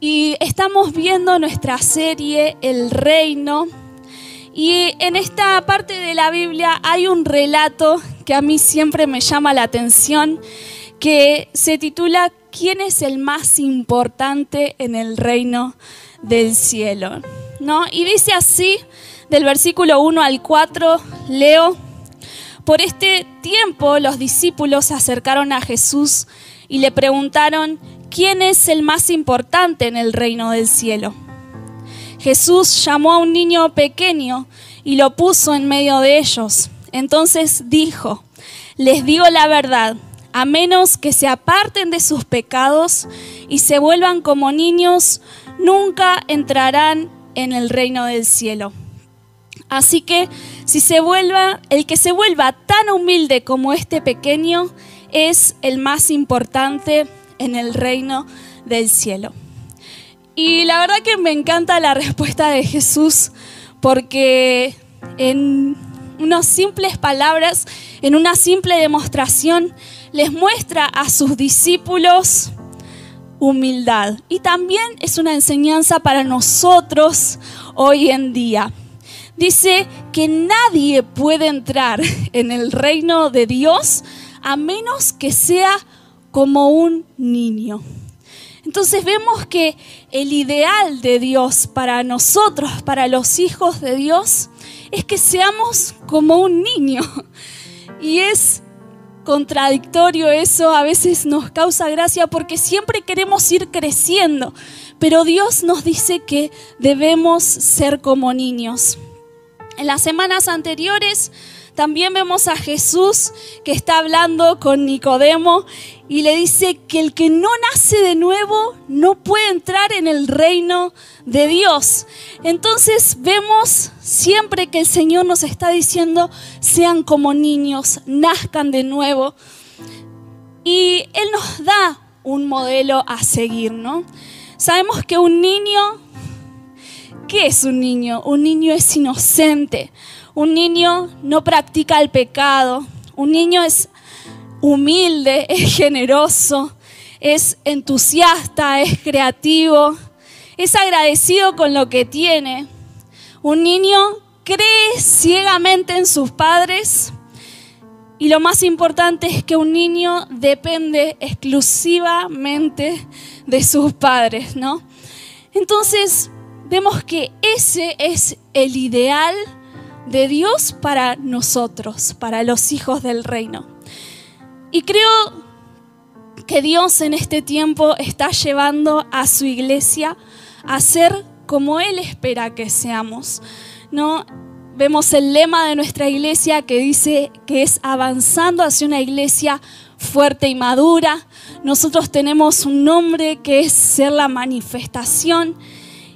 y estamos viendo nuestra serie El Reino. Y en esta parte de la Biblia hay un relato que a mí siempre me llama la atención, que se titula ¿Quién es el más importante en el reino del cielo? ¿No? Y dice así, del versículo 1 al 4, leo, por este tiempo los discípulos se acercaron a Jesús y le preguntaron, ¿quién es el más importante en el reino del cielo? Jesús llamó a un niño pequeño y lo puso en medio de ellos. Entonces dijo, les digo la verdad, a menos que se aparten de sus pecados y se vuelvan como niños, nunca entrarán en el reino del cielo. Así que si se vuelva, el que se vuelva tan humilde como este pequeño es el más importante en el reino del cielo. Y la verdad que me encanta la respuesta de Jesús porque en unas simples palabras, en una simple demostración, les muestra a sus discípulos humildad. Y también es una enseñanza para nosotros hoy en día. Dice que nadie puede entrar en el reino de Dios a menos que sea como un niño. Entonces vemos que el ideal de Dios para nosotros, para los hijos de Dios, es que seamos como un niño. Y es contradictorio eso, a veces nos causa gracia porque siempre queremos ir creciendo, pero Dios nos dice que debemos ser como niños. En las semanas anteriores también vemos a Jesús que está hablando con Nicodemo y le dice que el que no nace de nuevo no puede entrar en el reino de Dios. Entonces vemos siempre que el Señor nos está diciendo, sean como niños, nazcan de nuevo. Y Él nos da un modelo a seguir, ¿no? Sabemos que un niño, ¿qué es un niño? Un niño es inocente, un niño no practica el pecado. Un niño es humilde, es generoso, es entusiasta, es creativo, es agradecido con lo que tiene. Un niño cree ciegamente en sus padres y lo más importante es que un niño depende exclusivamente de sus padres, ¿no? Entonces, vemos que ese es el ideal de Dios para nosotros, para los hijos del reino. Y creo que Dios en este tiempo está llevando a su iglesia a ser como Él espera que seamos. ¿no? Vemos el lema de nuestra iglesia que dice que es avanzando hacia una iglesia fuerte y madura. Nosotros tenemos un nombre que es ser la manifestación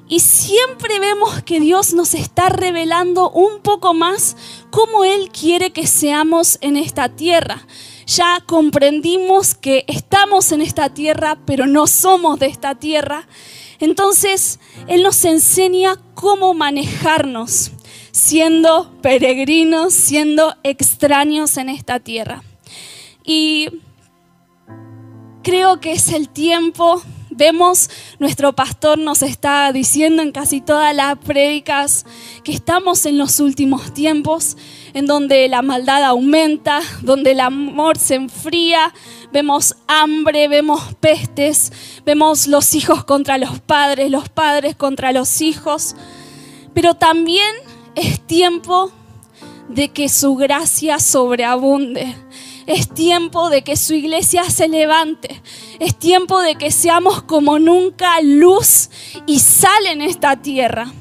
y siempre vemos que Dios nos está revelando un poco más cómo Él quiere que seamos en esta tierra. Ya comprendimos que estamos en esta tierra, pero no somos de esta tierra. Entonces, Él nos enseña cómo manejarnos siendo peregrinos, siendo extraños en esta tierra. Y creo que es el tiempo Vemos, nuestro pastor nos está diciendo en casi todas las prédicas que estamos en los últimos tiempos, en donde la maldad aumenta, donde el amor se enfría, vemos hambre, vemos pestes, vemos los hijos contra los padres, los padres contra los hijos, pero también es tiempo de que su gracia sobreabunde es tiempo de que su iglesia se levante. Es tiempo de que seamos como nunca luz y sal en esta tierra.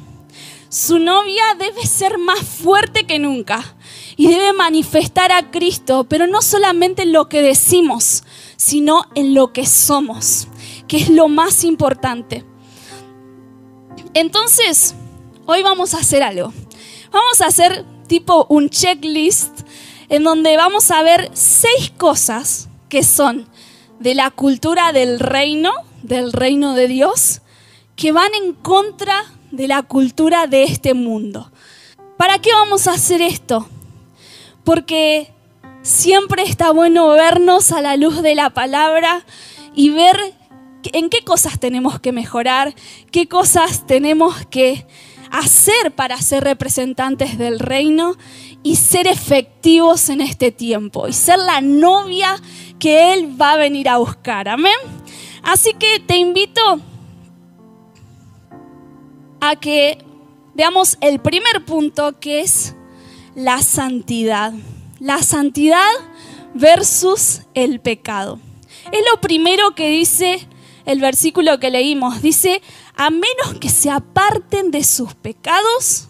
Su novia debe ser más fuerte que nunca y debe manifestar a Cristo, pero no solamente en lo que decimos, sino en lo que somos, que es lo más importante. Entonces, hoy vamos a hacer algo. Vamos a hacer tipo un checklist en donde vamos a ver seis cosas que son de la cultura del reino, del reino de Dios, que van en contra de la cultura de este mundo. ¿Para qué vamos a hacer esto? Porque siempre está bueno vernos a la luz de la palabra y ver en qué cosas tenemos que mejorar, qué cosas tenemos que hacer para ser representantes del reino y ser efectivos en este tiempo y ser la novia que Él va a venir a buscar. Amén. Así que te invito a que veamos el primer punto que es la santidad. La santidad versus el pecado. Es lo primero que dice el versículo que leímos. Dice, a menos que se aparten de sus pecados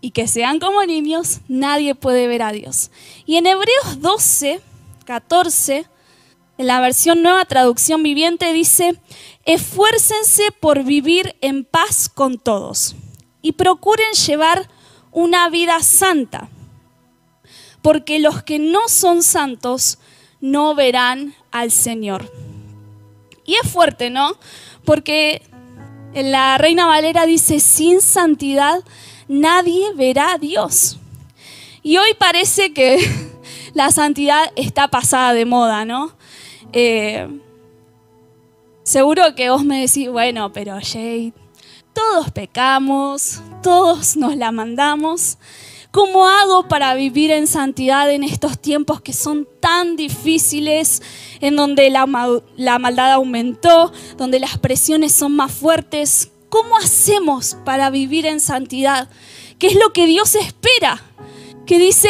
y que sean como niños, nadie puede ver a Dios. Y en Hebreos 12, 14, en la versión nueva traducción viviente dice, esfuércense por vivir en paz con todos y procuren llevar una vida santa, porque los que no son santos no verán al Señor. Y es fuerte, ¿no? Porque la Reina Valera dice, sin santidad nadie verá a Dios. Y hoy parece que la santidad está pasada de moda, ¿no? Eh, seguro que vos me decís, bueno, pero Jade, todos pecamos, todos nos la mandamos. ¿Cómo hago para vivir en santidad en estos tiempos que son tan difíciles, en donde la, maldad aumentó, donde las presiones son más fuertes? ¿Cómo hacemos para vivir en santidad? ¿Qué es lo que Dios espera? Que dice,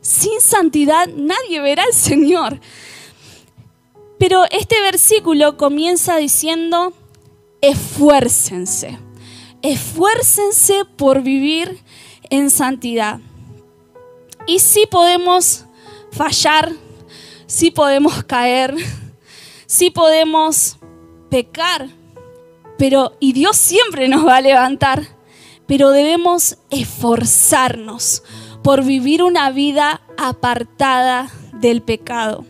sin santidad nadie verá al Señor. Pero este versículo comienza diciendo, esfuércense, esfuércense por vivir en santidad. Y sí podemos fallar, sí podemos caer, sí podemos pecar, pero y Dios siempre nos va a levantar, pero debemos esforzarnos por vivir una vida apartada del pecado.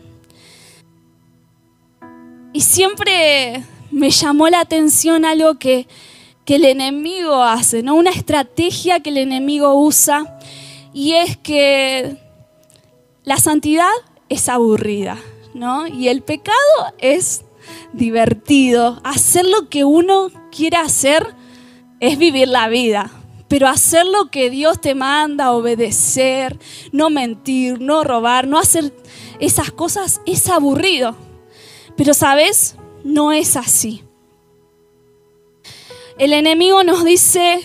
Y siempre me llamó la atención algo que, que el enemigo hace, ¿no? Una estrategia que el enemigo usa y es que la santidad es aburrida, ¿no? Y el pecado es divertido. Hacer lo que uno quiere hacer es vivir la vida. Pero hacer lo que Dios te manda, obedecer, no mentir, no robar, no hacer esas cosas es aburrido. Pero sabes, no es así. El enemigo nos dice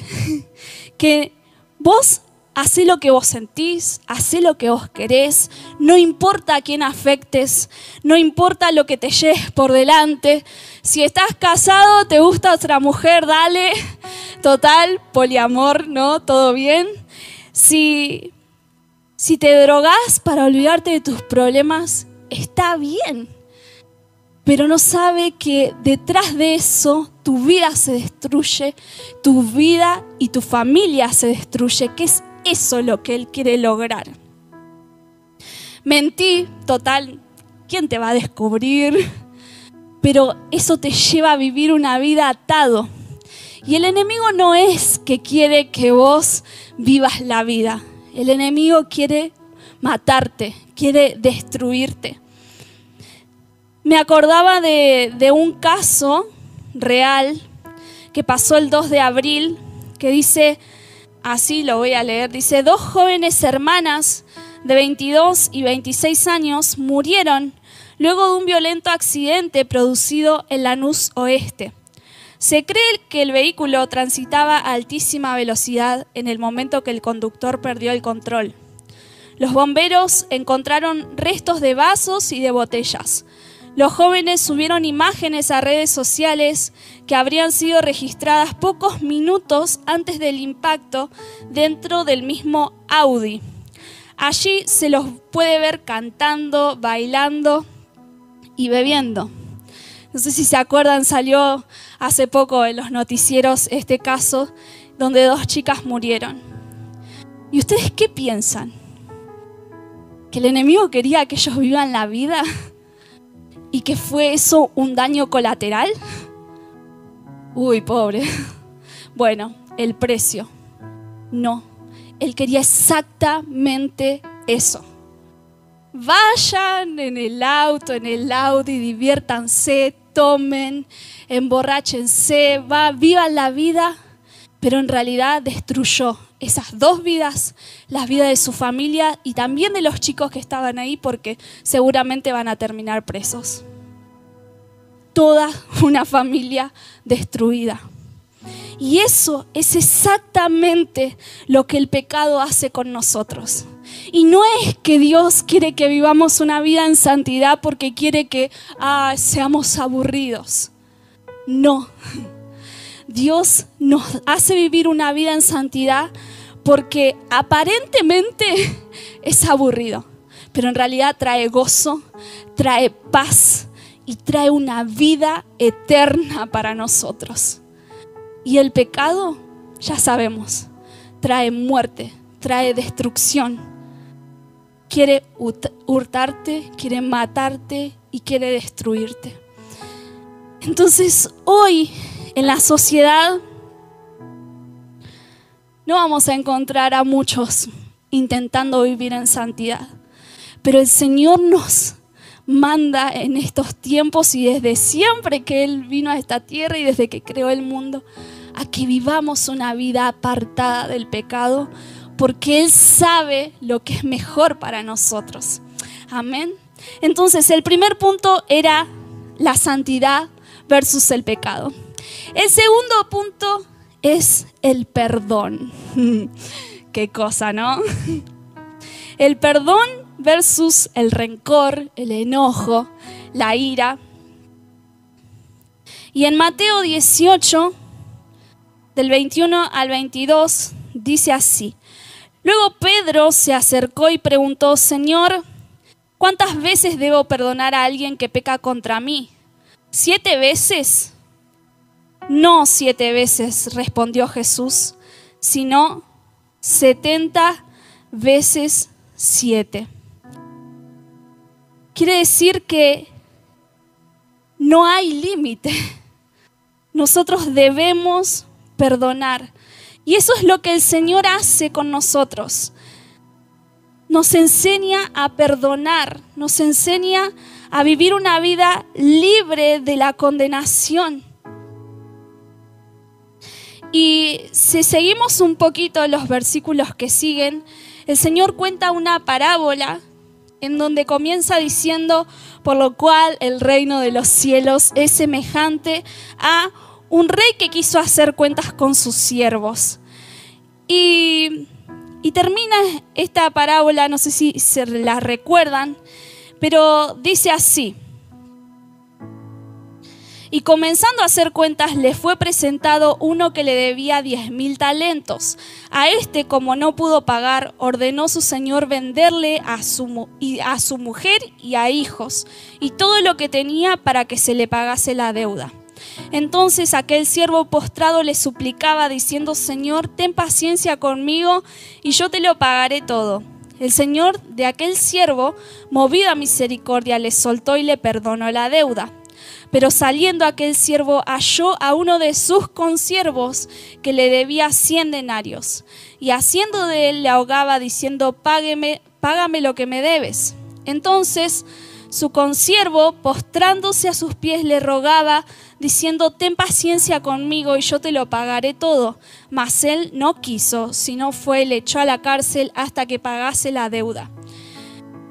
que vos hacé lo que vos sentís, hacé lo que vos querés, no importa a quién afectes, no importa lo que te lleves por delante. Si estás casado, te gusta otra mujer, dale. Total, poliamor, ¿no? Todo bien. Si, si te drogás para olvidarte de tus problemas, está bien pero no sabe que detrás de eso tu vida se destruye, tu vida y tu familia se destruye, que es eso lo que Él quiere lograr. Mentí, total, ¿quién te va a descubrir? Pero eso te lleva a vivir una vida atado. Y el enemigo no es que quiere que vos vivas la vida. El enemigo quiere matarte, quiere destruirte me acordaba de, un caso real que pasó el 2 de abril, que dice, así lo voy a leer, dice, dos jóvenes hermanas de 22 y 26 años murieron luego de un violento accidente producido en Lanús Oeste. Se cree que el vehículo transitaba a altísima velocidad en el momento que el conductor perdió el control. Los bomberos encontraron restos de vasos y de botellas, los jóvenes subieron imágenes a redes sociales que habrían sido registradas pocos minutos antes del impacto dentro del mismo Audi. Allí se los puede ver cantando, bailando y bebiendo. No sé si se acuerdan, salió hace poco en los noticieros este caso donde dos chicas murieron. ¿Y ustedes qué piensan? ¿Que el enemigo quería que ellos vivan la vida? ¿Y que fue eso un daño colateral? Uy, pobre. Bueno, el precio. No, él quería exactamente eso. Vayan en el auto, en el Audi, diviértanse, tomen, emborráchense, va, vivan la vida, pero en realidad destruyó esas dos vidas, las vidas de su familia y también de los chicos que estaban ahí porque seguramente van a terminar presos. Toda una familia destruida. Y eso es exactamente lo que el pecado hace con nosotros. Y no es que Dios quiere que vivamos una vida en santidad porque quiere que ah, seamos aburridos. No. Dios nos hace vivir una vida en santidad porque aparentemente es aburrido, pero en realidad trae gozo, trae paz y trae una vida eterna para nosotros. Y el pecado, ya sabemos, trae muerte, trae destrucción. Quiere hurtarte, quiere matarte y quiere destruirte. Entonces hoy en la sociedad no vamos a encontrar a muchos intentando vivir en santidad, pero el Señor nos manda en estos tiempos y desde siempre que Él vino a esta tierra y desde que creó el mundo, a que vivamos una vida apartada del pecado, porque Él sabe lo que es mejor para nosotros. Amén. Entonces, el primer punto era la santidad versus el pecado. El segundo punto es el perdón. Qué cosa, ¿no? El perdón versus el rencor, el enojo, la ira. Y en Mateo 18, del 21 al 22, dice así. Luego Pedro se acercó y preguntó, Señor, ¿cuántas veces debo perdonar a alguien que peca contra mí? ¿Siete veces? No siete veces, respondió Jesús, sino setenta veces siete. Quiere decir que no hay límite. Nosotros debemos perdonar. Y eso es lo que el Señor hace con nosotros. Nos enseña a perdonar, nos enseña a vivir una vida libre de la condenación. Y si seguimos un poquito los versículos que siguen, el Señor cuenta una parábola en donde comienza diciendo, por lo cual el reino de los cielos es semejante a un rey que quiso hacer cuentas con sus siervos. Y, termina esta parábola, no sé si se la recuerdan, pero dice así. Y comenzando a hacer cuentas, le fue presentado uno que le debía diez mil talentos. A este, como no pudo pagar, ordenó su señor venderle a su, a su mujer y a hijos, y todo lo que tenía para que se le pagase la deuda. Entonces aquel siervo postrado le suplicaba, diciendo, Señor, ten paciencia conmigo, y yo te lo pagaré todo. El señor de aquel siervo, movido a misericordia, le soltó y le perdonó la deuda. Pero saliendo aquel siervo halló a uno de sus consiervos que le debía cien denarios, y haciendo de él le ahogaba diciendo, Págueme, págame lo que me debes. Entonces su consiervo, postrándose a sus pies, le rogaba, diciendo, Ten paciencia conmigo y yo te lo pagaré todo. Mas él no quiso, sino fue le echó a la cárcel hasta que pagase la deuda.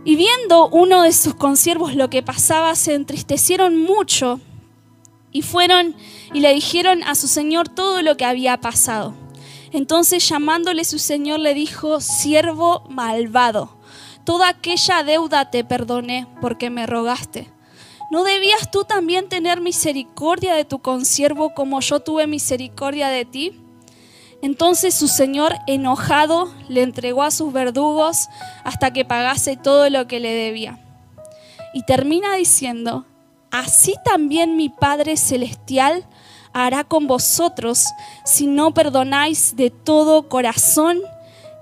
Y viendo uno de sus consiervos lo que pasaba, se entristecieron mucho y fueron y le dijeron a su señor todo lo que había pasado. Entonces llamándole su señor le dijo, siervo malvado, toda aquella deuda te perdoné porque me rogaste. ¿No debías tú también tener misericordia de tu consiervo como yo tuve misericordia de ti? Entonces su señor, enojado, le entregó a sus verdugos hasta que pagase todo lo que le debía. Y termina diciendo, así también mi Padre Celestial hará con vosotros si no perdonáis de todo corazón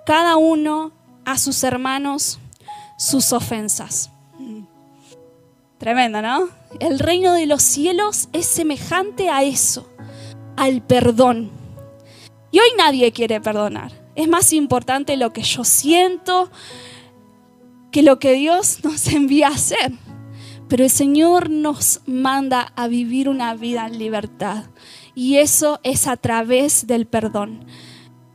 cada uno a sus hermanos sus ofensas. Tremendo, ¿no? El reino de los cielos es semejante a eso, al perdón. Y hoy nadie quiere perdonar. Es más importante lo que yo siento que lo que Dios nos envía a hacer. pero el Señor nos manda a vivir una vida en libertad. Y eso es a través del perdón.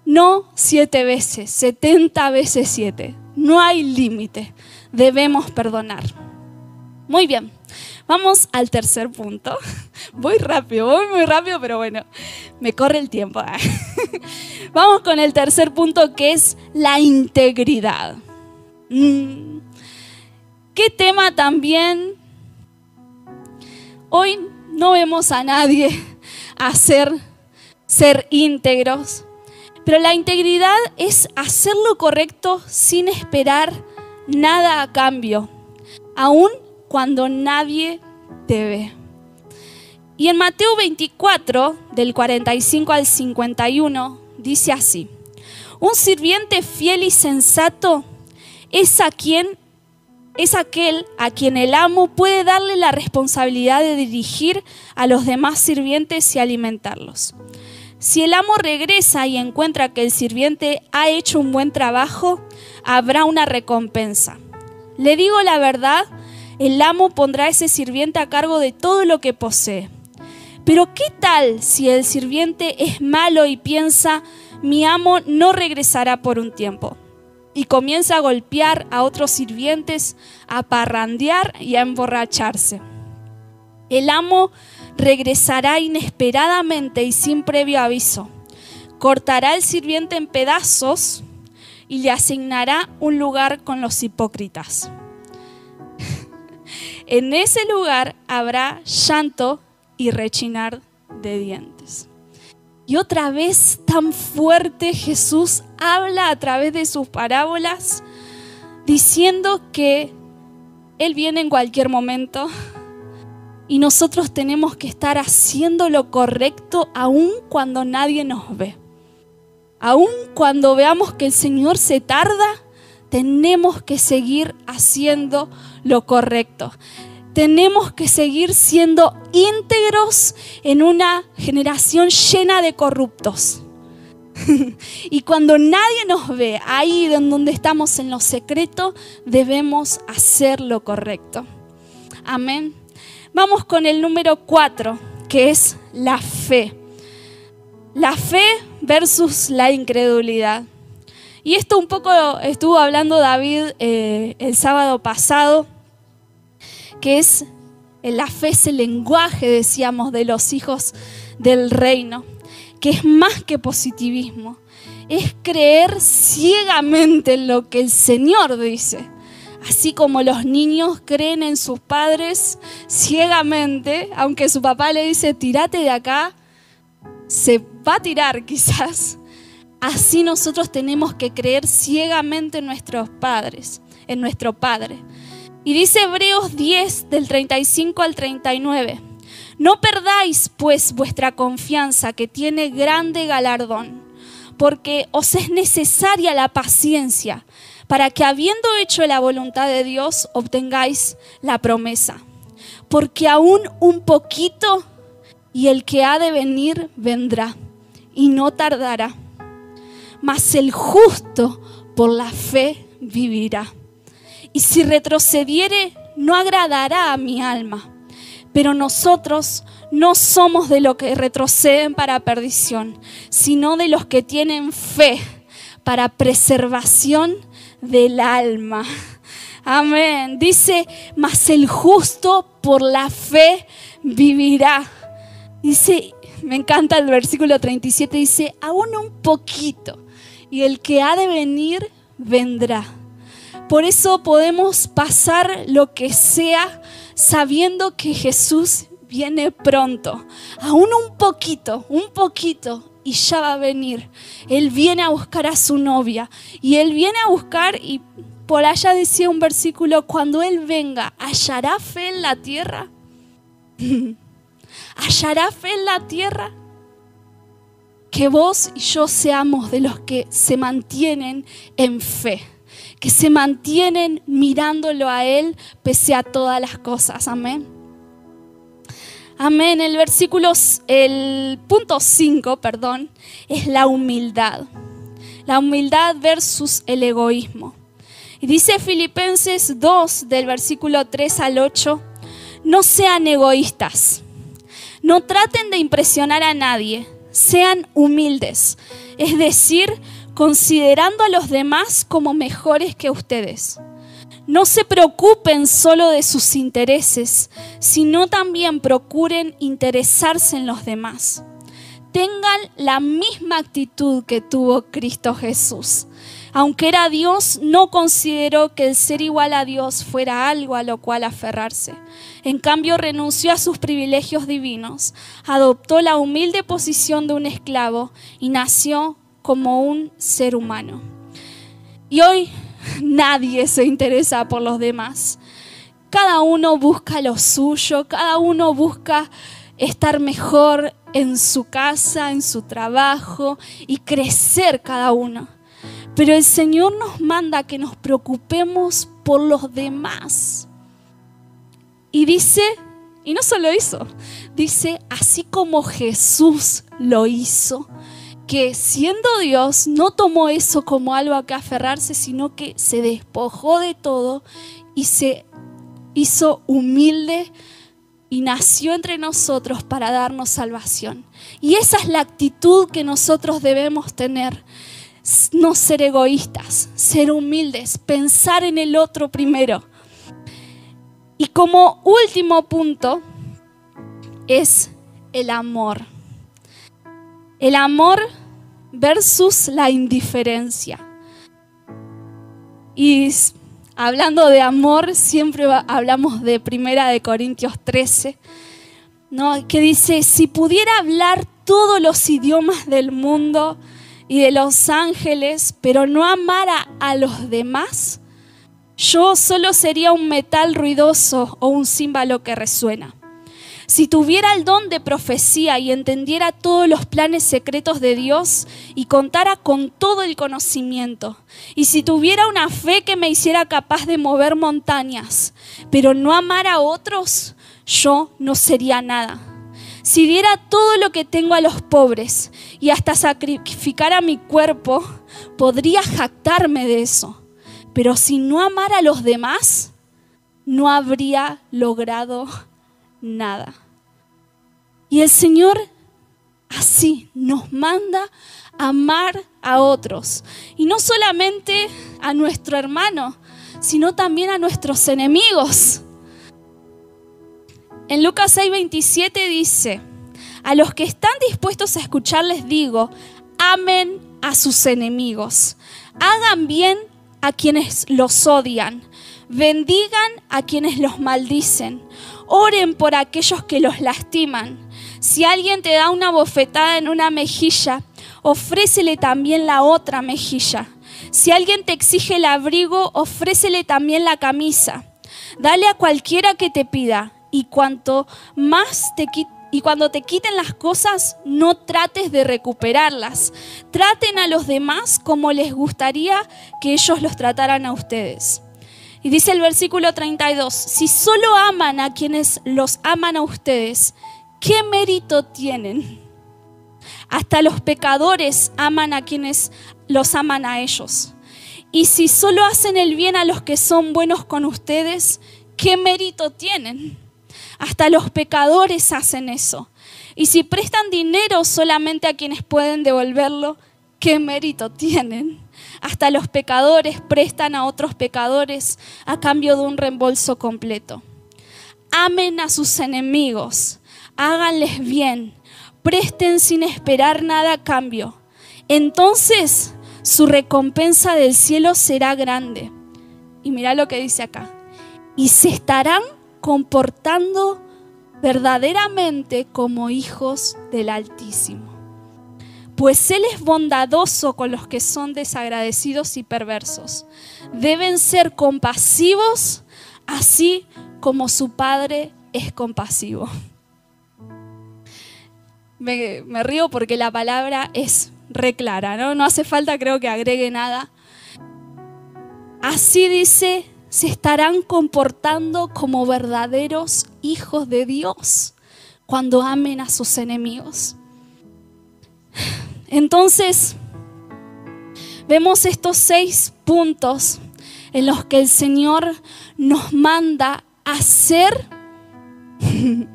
No siete veces, setenta veces siete. No hay límite. Debemos perdonar. Muy bien, vamos al tercer punto. Voy rápido, voy muy rápido, pero bueno, me corre el tiempo. Vamos con el tercer punto que es la integridad. Mm. ¿Qué tema también? Hoy no vemos a nadie hacer ser íntegros, pero la integridad es hacer lo correcto sin esperar nada a cambio, aun cuando nadie te ve. Y en Mateo 24, del 45 al 51, dice así, un sirviente fiel y sensato es a quien es aquel a quien el amo puede darle la responsabilidad de dirigir a los demás sirvientes y alimentarlos. Si el amo regresa y encuentra que el sirviente ha hecho un buen trabajo, habrá una recompensa. Le digo la verdad, el amo pondrá a ese sirviente a cargo de todo lo que posee. Pero ¿qué tal si el sirviente es malo y piensa, mi amo no regresará por un tiempo? Y comienza a golpear a otros sirvientes, a parrandear y a emborracharse. El amo regresará inesperadamente y sin previo aviso. Cortará al sirviente en pedazos y le asignará un lugar con los hipócritas. En ese lugar habrá llanto y rechinar de dientes. Y otra vez tan fuerte Jesús habla a través de sus parábolas diciendo que Él viene en cualquier momento y nosotros tenemos que estar haciendo lo correcto aun cuando nadie nos ve. Aun cuando veamos que el Señor se tarda, tenemos que seguir haciendo lo correcto tenemos que seguir siendo íntegros en una generación llena de corruptos. y cuando nadie nos ve, ahí donde estamos en lo secreto, debemos hacer lo correcto. Amén. Vamos con el número cuatro, que es la fe. La fe versus la incredulidad. Y esto un poco estuvo hablando David eh, el sábado pasado que es la fe, es el lenguaje, decíamos, de los hijos del reino, que es más que positivismo, es creer ciegamente en lo que el Señor dice. Así como los niños creen en sus padres ciegamente, aunque su papá le dice, tírate de acá, se va a tirar quizás. Así nosotros tenemos que creer ciegamente en nuestros padres, en nuestro Padre. Y dice Hebreos 10 del 35 al 39, no perdáis pues vuestra confianza que tiene grande galardón, porque os es necesaria la paciencia para que habiendo hecho la voluntad de Dios obtengáis la promesa. Porque aún un poquito y el que ha de venir vendrá y no tardará. Mas el justo por la fe vivirá y si retrocediere, no agradará a mi alma. Pero nosotros no somos de los que retroceden para perdición, sino de los que tienen fe para preservación del alma. Amén. Dice, mas el justo por la fe vivirá. Dice, me encanta el versículo 37, dice, aún un poquito, y el que ha de venir vendrá. Por eso podemos pasar lo que sea sabiendo que Jesús viene pronto. Aún un poquito, un poquito, y ya va a venir. Él viene a buscar a su novia. Y Él viene a buscar, y por allá decía un versículo, cuando Él venga, ¿hallará fe en la tierra? ¿Hallará fe en la tierra? Que vos y yo seamos de los que se mantienen en fe que se mantienen mirándolo a Él pese a todas las cosas. Amén. Amén. El versículo, el punto 5, perdón, es la humildad. La humildad versus el egoísmo. Y dice Filipenses 2, del versículo 3 al 8, No sean egoístas. No traten de impresionar a nadie. Sean humildes. Es decir, considerando a los demás como mejores que ustedes. No se preocupen solo de sus intereses, sino también procuren interesarse en los demás. Tengan la misma actitud que tuvo Cristo Jesús. Aunque era Dios, no consideró que el ser igual a Dios fuera algo a lo cual aferrarse. En cambio, renunció a sus privilegios divinos, adoptó la humilde posición de un esclavo y nació como un ser humano. Y hoy nadie se interesa por los demás. Cada uno busca lo suyo, cada uno busca estar mejor en su casa, en su trabajo y crecer cada uno. Pero el Señor nos manda que nos preocupemos por los demás. Y dice, y no solo eso, dice, así como Jesús lo hizo, que siendo Dios no tomó eso como algo a que aferrarse, sino que se despojó de todo y se hizo humilde y nació entre nosotros para darnos salvación. Y esa es la actitud que nosotros debemos tener no ser egoístas, ser humildes, pensar en el otro primero. Y como último punto es el amor. El amor versus la indiferencia. Y hablando de amor, siempre hablamos de Primera de Corintios 13, ¿no? que dice, si pudiera hablar todos los idiomas del mundo, y de los ángeles, pero no amara a los demás, yo solo sería un metal ruidoso o un címbalo que resuena. Si tuviera el don de profecía y entendiera todos los planes secretos de Dios y contara con todo el conocimiento, y si tuviera una fe que me hiciera capaz de mover montañas, pero no amara a otros, yo no sería nada. Si diera todo lo que tengo a los pobres y hasta sacrificara mi cuerpo, podría jactarme de eso. Pero si no amara a los demás, no habría logrado nada. Y el Señor así nos manda amar a otros. Y no solamente a nuestro hermano, sino también a nuestros enemigos. En Lucas 6:27 dice, a los que están dispuestos a escuchar les digo, amen a sus enemigos, hagan bien a quienes los odian, bendigan a quienes los maldicen, oren por aquellos que los lastiman. Si alguien te da una bofetada en una mejilla, ofrécele también la otra mejilla. Si alguien te exige el abrigo, ofrécele también la camisa. Dale a cualquiera que te pida y cuanto más te y cuando te quiten las cosas, no trates de recuperarlas. Traten a los demás como les gustaría que ellos los trataran a ustedes. Y dice el versículo 32, si solo aman a quienes los aman a ustedes, ¿qué mérito tienen? Hasta los pecadores aman a quienes los aman a ellos. Y si solo hacen el bien a los que son buenos con ustedes, ¿qué mérito tienen? Hasta los pecadores hacen eso. Y si prestan dinero solamente a quienes pueden devolverlo, ¿qué mérito tienen? Hasta los pecadores prestan a otros pecadores a cambio de un reembolso completo. Amen a sus enemigos, háganles bien, presten sin esperar nada a cambio. Entonces su recompensa del cielo será grande. Y mira lo que dice acá. Y se estarán comportando verdaderamente como hijos del Altísimo. Pues Él es bondadoso con los que son desagradecidos y perversos. Deben ser compasivos así como su Padre es compasivo. Me, río porque la palabra es reclara, ¿no? No hace falta creo que agregue nada. Así dice se estarán comportando como verdaderos hijos de Dios cuando amen a sus enemigos. Entonces, vemos estos seis puntos en los que el Señor nos manda a ser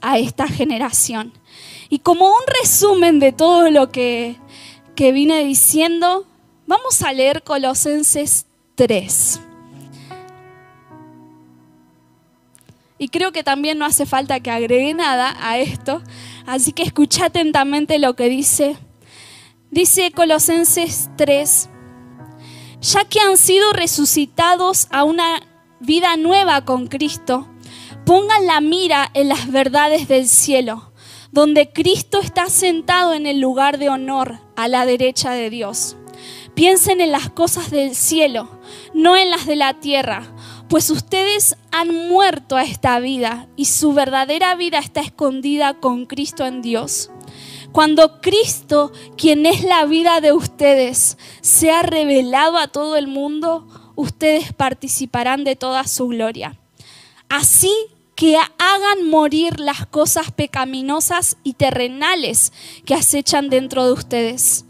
a esta generación. Y como un resumen de todo lo que, que vine diciendo, vamos a leer Colosenses 3. Y creo que también no hace falta que agregue nada a esto, así que escucha atentamente lo que dice. Dice Colosenses 3, ya que han sido resucitados a una vida nueva con Cristo, pongan la mira en las verdades del cielo, donde Cristo está sentado en el lugar de honor a la derecha de Dios. Piensen en las cosas del cielo, no en las de la tierra pues ustedes han muerto a esta vida y su verdadera vida está escondida con Cristo en Dios. Cuando Cristo, quien es la vida de ustedes, sea revelado a todo el mundo, ustedes participarán de toda su gloria. Así que hagan morir las cosas pecaminosas y terrenales que acechan dentro de ustedes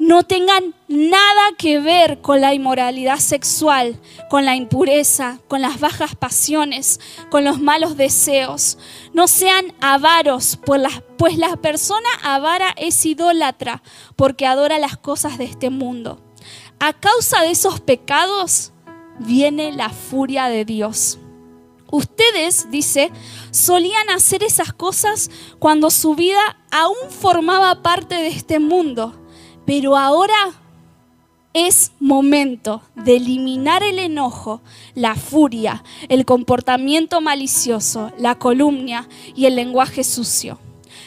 no tengan nada que ver con la inmoralidad sexual, con la impureza, con las bajas pasiones, con los malos deseos. No sean avaros, pues la, pues la persona avara es idólatra porque adora las cosas de este mundo. A causa de esos pecados viene la furia de Dios. Ustedes, dice, solían hacer esas cosas cuando su vida aún formaba parte de este mundo pero ahora es momento de eliminar el enojo, la furia, el comportamiento malicioso, la columna y el lenguaje sucio.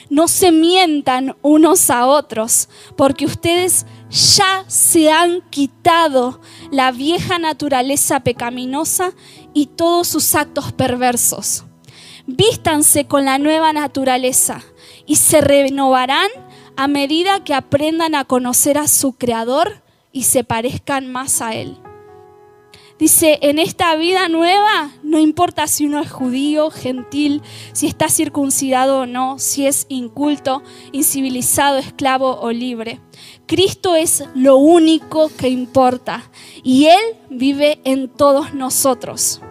No se mientan unos a otros, porque ustedes ya se han quitado la vieja naturaleza pecaminosa y todos sus actos perversos. Vístanse con la nueva naturaleza y se renovarán a medida que aprendan a conocer a su Creador y se parezcan más a Él. Dice, en esta vida nueva, no importa si uno es judío, gentil, si está circuncidado o no, si es inculto, incivilizado, esclavo o libre. Cristo es lo único que importa y Él vive en todos nosotros.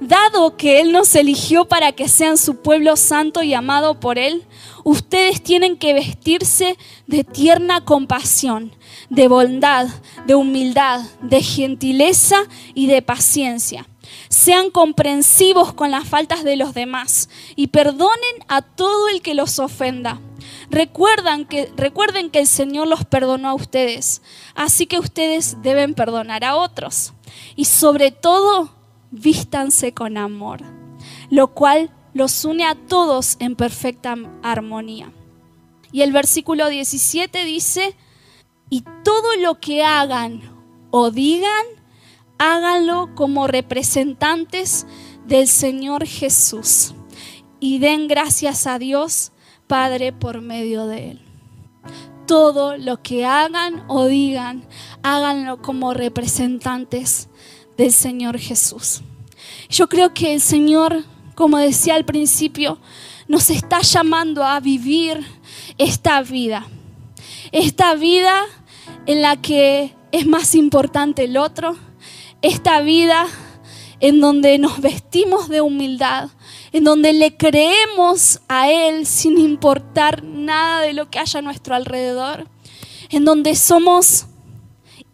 Dado que Él nos eligió para que sean su pueblo santo y amado por Él, ustedes tienen que vestirse de tierna compasión, de bondad, de humildad, de gentileza y de paciencia. Sean comprensivos con las faltas de los demás y perdonen a todo el que los ofenda. Recuerdan que, recuerden que el Señor los perdonó a ustedes, así que ustedes deben perdonar a otros. Y sobre todo, vístanse con amor, lo cual los une a todos en perfecta armonía. Y el versículo 17 dice, y todo lo que hagan o digan, háganlo como representantes del Señor Jesús y den gracias a Dios Padre por medio de Él. Todo lo que hagan o digan, háganlo como representantes del Señor Jesús. Yo creo que el Señor como decía al principio, nos está llamando a vivir esta vida. Esta vida en la que es más importante el otro. Esta vida en donde nos vestimos de humildad, en donde le creemos a Él sin importar nada de lo que haya a nuestro alrededor, en donde somos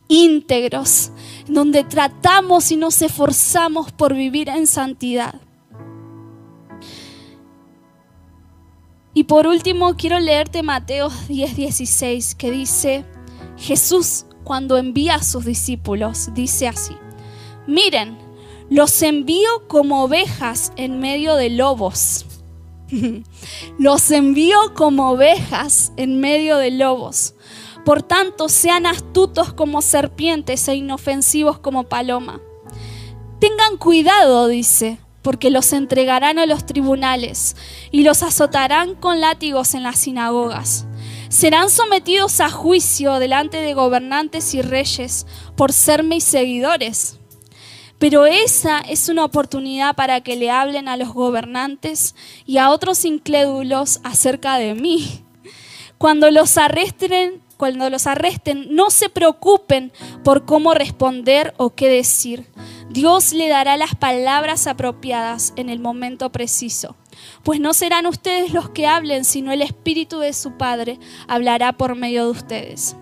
íntegros, en donde tratamos y nos esforzamos por vivir en santidad. Y por último, quiero leerte Mateo 10:16, que dice, Jesús cuando envía a sus discípulos, dice así, miren, los envío como ovejas en medio de lobos. los envío como ovejas en medio de lobos. Por tanto, sean astutos como serpientes e inofensivos como paloma. Tengan cuidado, dice, porque los entregarán a los tribunales y los azotarán con látigos en las sinagogas. Serán sometidos a juicio delante de gobernantes y reyes por ser mis seguidores. Pero esa es una oportunidad para que le hablen a los gobernantes y a otros incrédulos acerca de mí. Cuando los arresten, cuando los arresten, no se preocupen por cómo responder o qué decir Dios le dará las palabras apropiadas en el momento preciso. Pues no serán ustedes los que hablen, sino el Espíritu de su Padre hablará por medio de ustedes.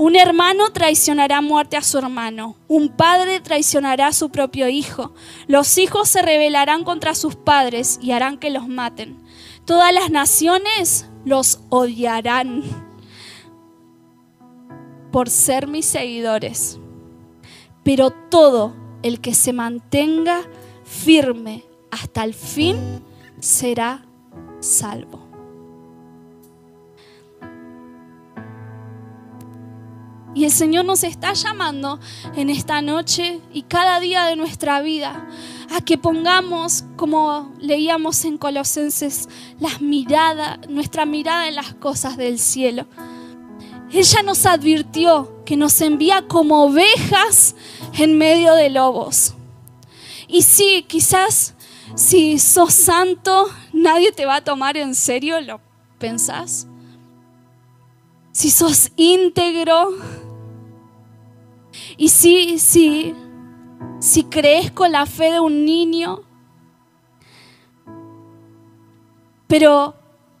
Un hermano traicionará muerte a su hermano. Un padre traicionará a su propio hijo. Los hijos se rebelarán contra sus padres y harán que los maten. Todas las naciones los odiarán por ser mis seguidores. Pero todo el que se mantenga firme hasta el fin será salvo. Y el Señor nos está llamando en esta noche y cada día de nuestra vida a que pongamos, como leíamos en Colosenses, nuestra mirada en las cosas del cielo. Ella nos advirtió que nos envía como ovejas en medio de lobos. Y sí, quizás si sos santo, nadie te va a tomar en serio, ¿lo pensás? Si sos íntegro, y si, si, si crees con la fe de un niño, pero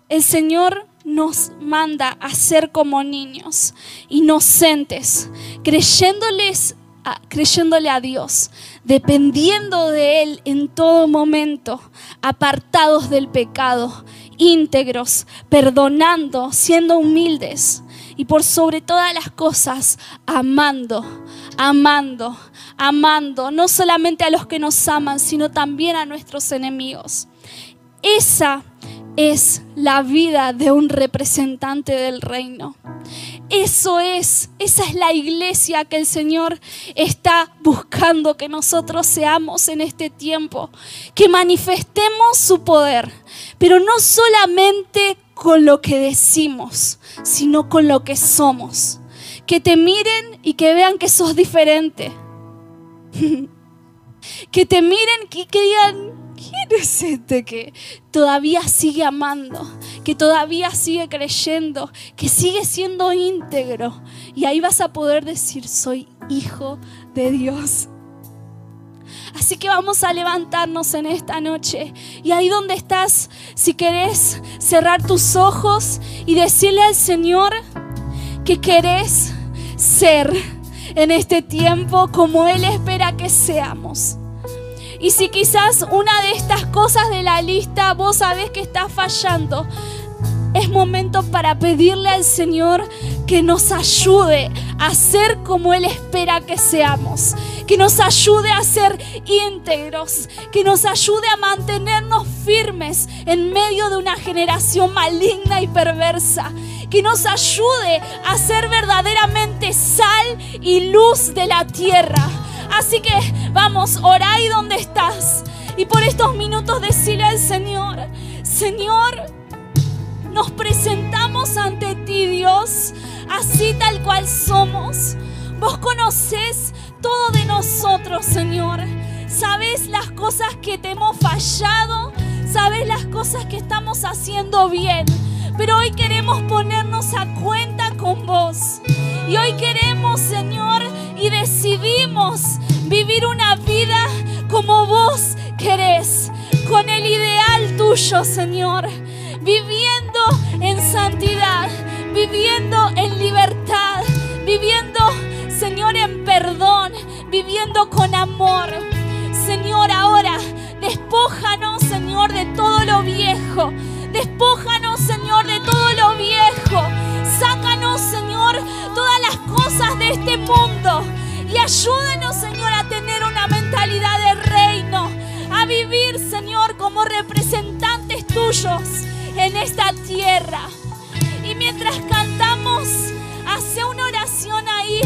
el Señor nos manda a ser como niños, inocentes, creyéndoles creyéndole a Dios, dependiendo de Él en todo momento, apartados del pecado, íntegros, perdonando, siendo humildes y por sobre todas las cosas, amando, amando, amando, no solamente a los que nos aman, sino también a nuestros enemigos. Esa es la vida de un representante del reino. Eso es, esa es la iglesia que el Señor está buscando que nosotros seamos en este tiempo, que manifestemos su poder, pero no solamente con lo que decimos, sino con lo que somos. Que te miren y que vean que sos diferente. que te miren y que digan, ¿quién es este que todavía sigue amando? Que todavía sigue creyendo, que sigue siendo íntegro. Y ahí vas a poder decir, soy hijo de Dios. Así que vamos a levantarnos en esta noche. Y ahí donde estás, si querés cerrar tus ojos y decirle al Señor que querés ser en este tiempo como Él espera que seamos. Y si quizás una de estas cosas de la lista vos sabés que está fallando, es momento para pedirle al Señor que nos ayude a ser como Él espera que seamos, que nos ayude a ser íntegros, que nos ayude a mantenernos firmes en medio de una generación maligna y perversa, que nos ayude a ser verdaderamente sal y luz de la tierra Así que vamos, orá ahí donde estás. Y por estos minutos decirle al Señor, Señor, nos presentamos ante ti, Dios, así tal cual somos. Vos conocés todo de nosotros, Señor. Sabes las cosas que te hemos fallado, sabes las cosas que estamos haciendo bien. Pero hoy queremos ponernos a cuenta con vos. Y hoy queremos, Señor, y decidimos vivir una vida como vos querés, con el ideal tuyo, Señor, viviendo en santidad, viviendo en libertad, viviendo, Señor, en perdón, viviendo con amor. Señor, ahora despójanos, Señor, de todo lo viejo. Despójanos, Señor, de todo lo viejo. Sácanos, Señor, todas las cosas de este mundo. Y ayúdanos, Señor, a tener una mentalidad de reino. A vivir, Señor, como representantes tuyos en esta tierra. Y mientras cantamos, hace una oración ahí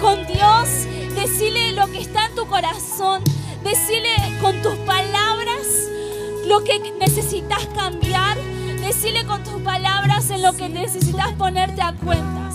con Dios. Decile lo que está en tu corazón. Decile con tus palabras lo que necesitas cambiar. Decile con tus palabras en lo que necesitas ponerte a cuenta.